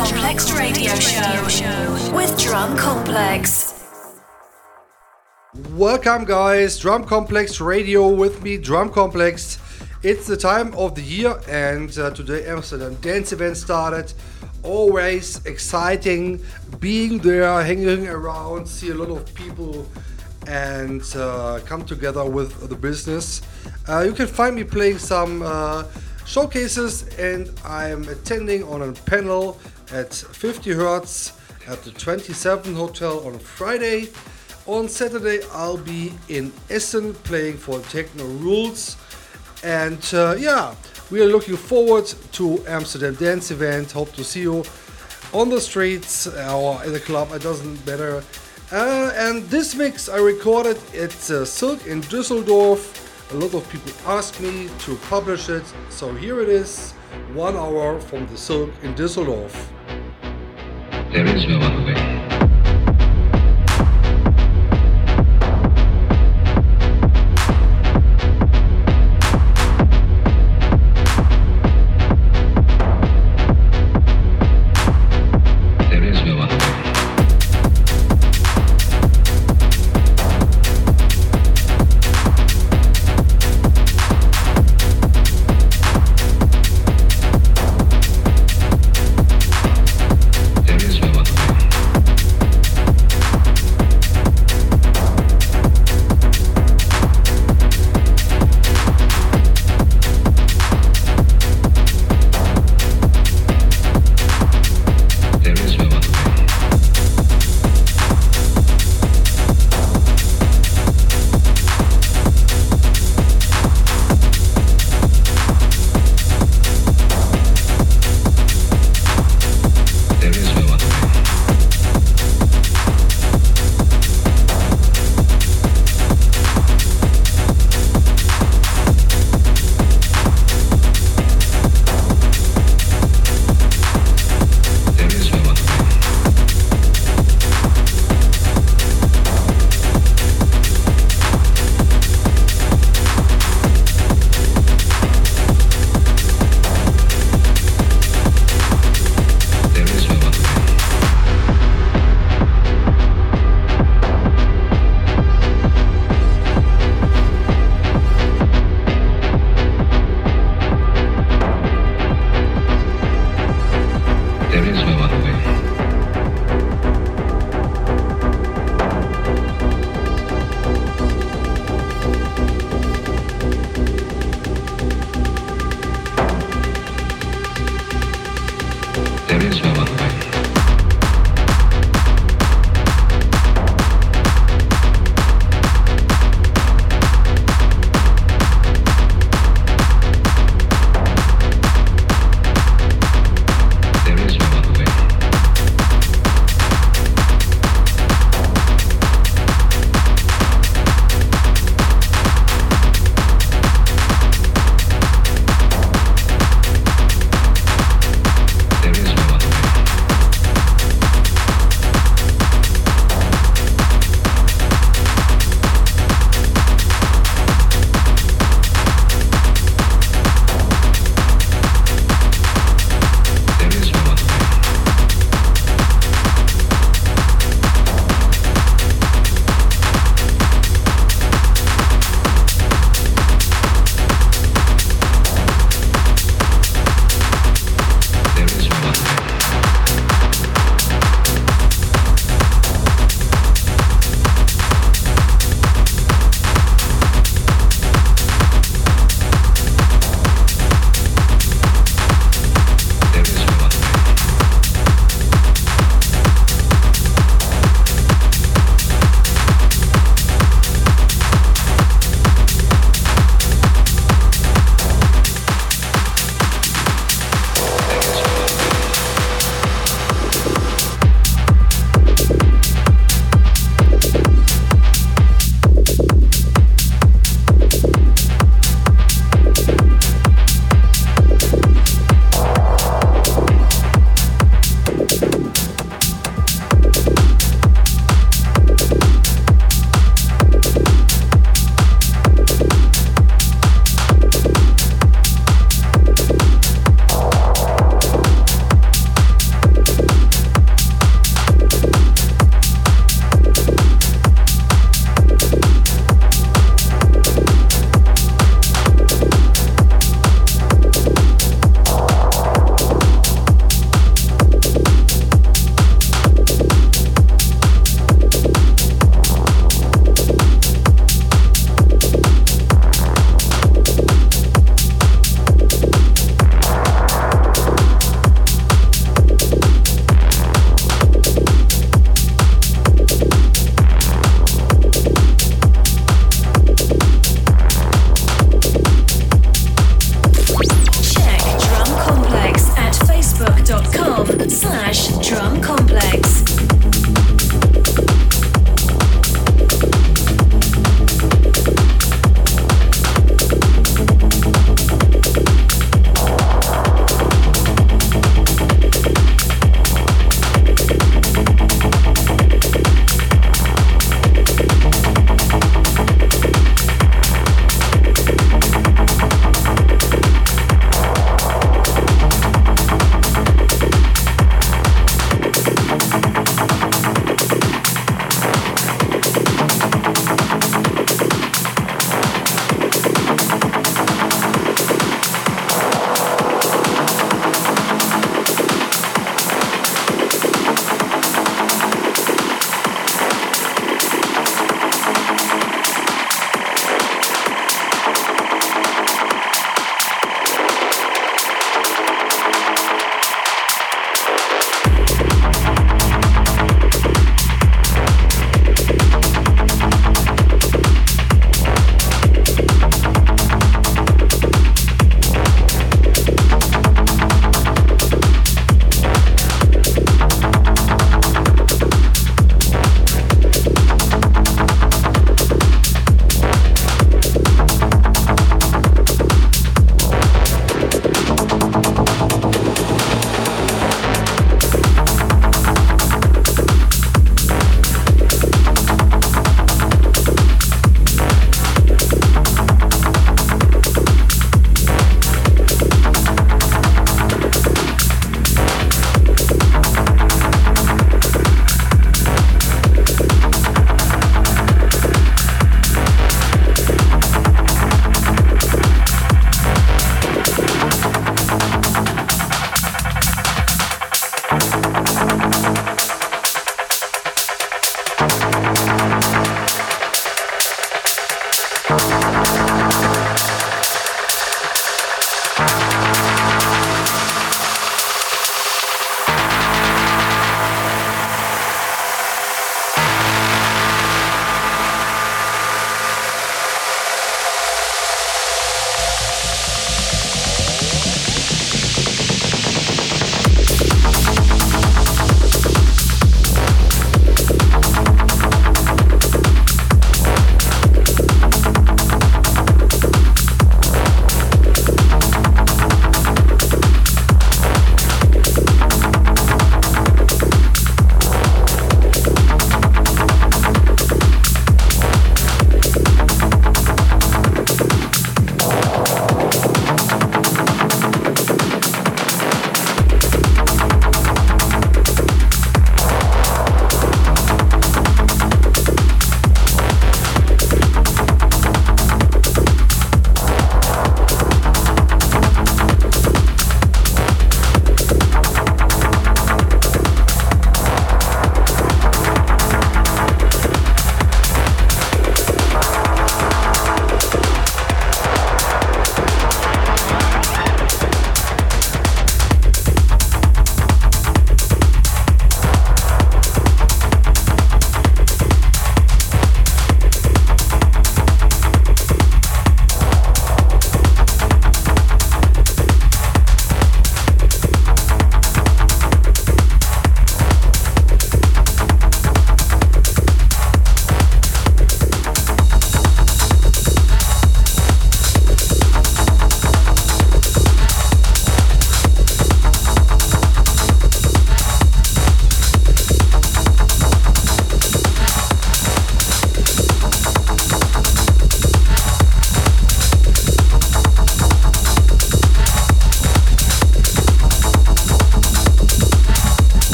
Complex Radio Show with Drum Complex. Welcome, guys. Drum Complex Radio with me, Drum Complex. It's the time of the year, and uh, today Amsterdam Dance Event started. Always exciting being there, hanging around, see a lot of people, and uh, come together with the business. Uh, you can find me playing some uh, showcases, and I'm attending on a panel at 50 Hertz at the 27 Hotel on Friday. On Saturday, I'll be in Essen playing for Techno Rules. And uh, yeah, we are looking forward to Amsterdam Dance Event. Hope to see you on the streets or in the club, it doesn't matter. Uh, and this mix I recorded at uh, Silk in Düsseldorf. A lot of people asked me to publish it, so here it is one hour from the Silk in Düsseldorf. There is no other way.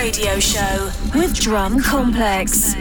Radio Show with Drum Complex.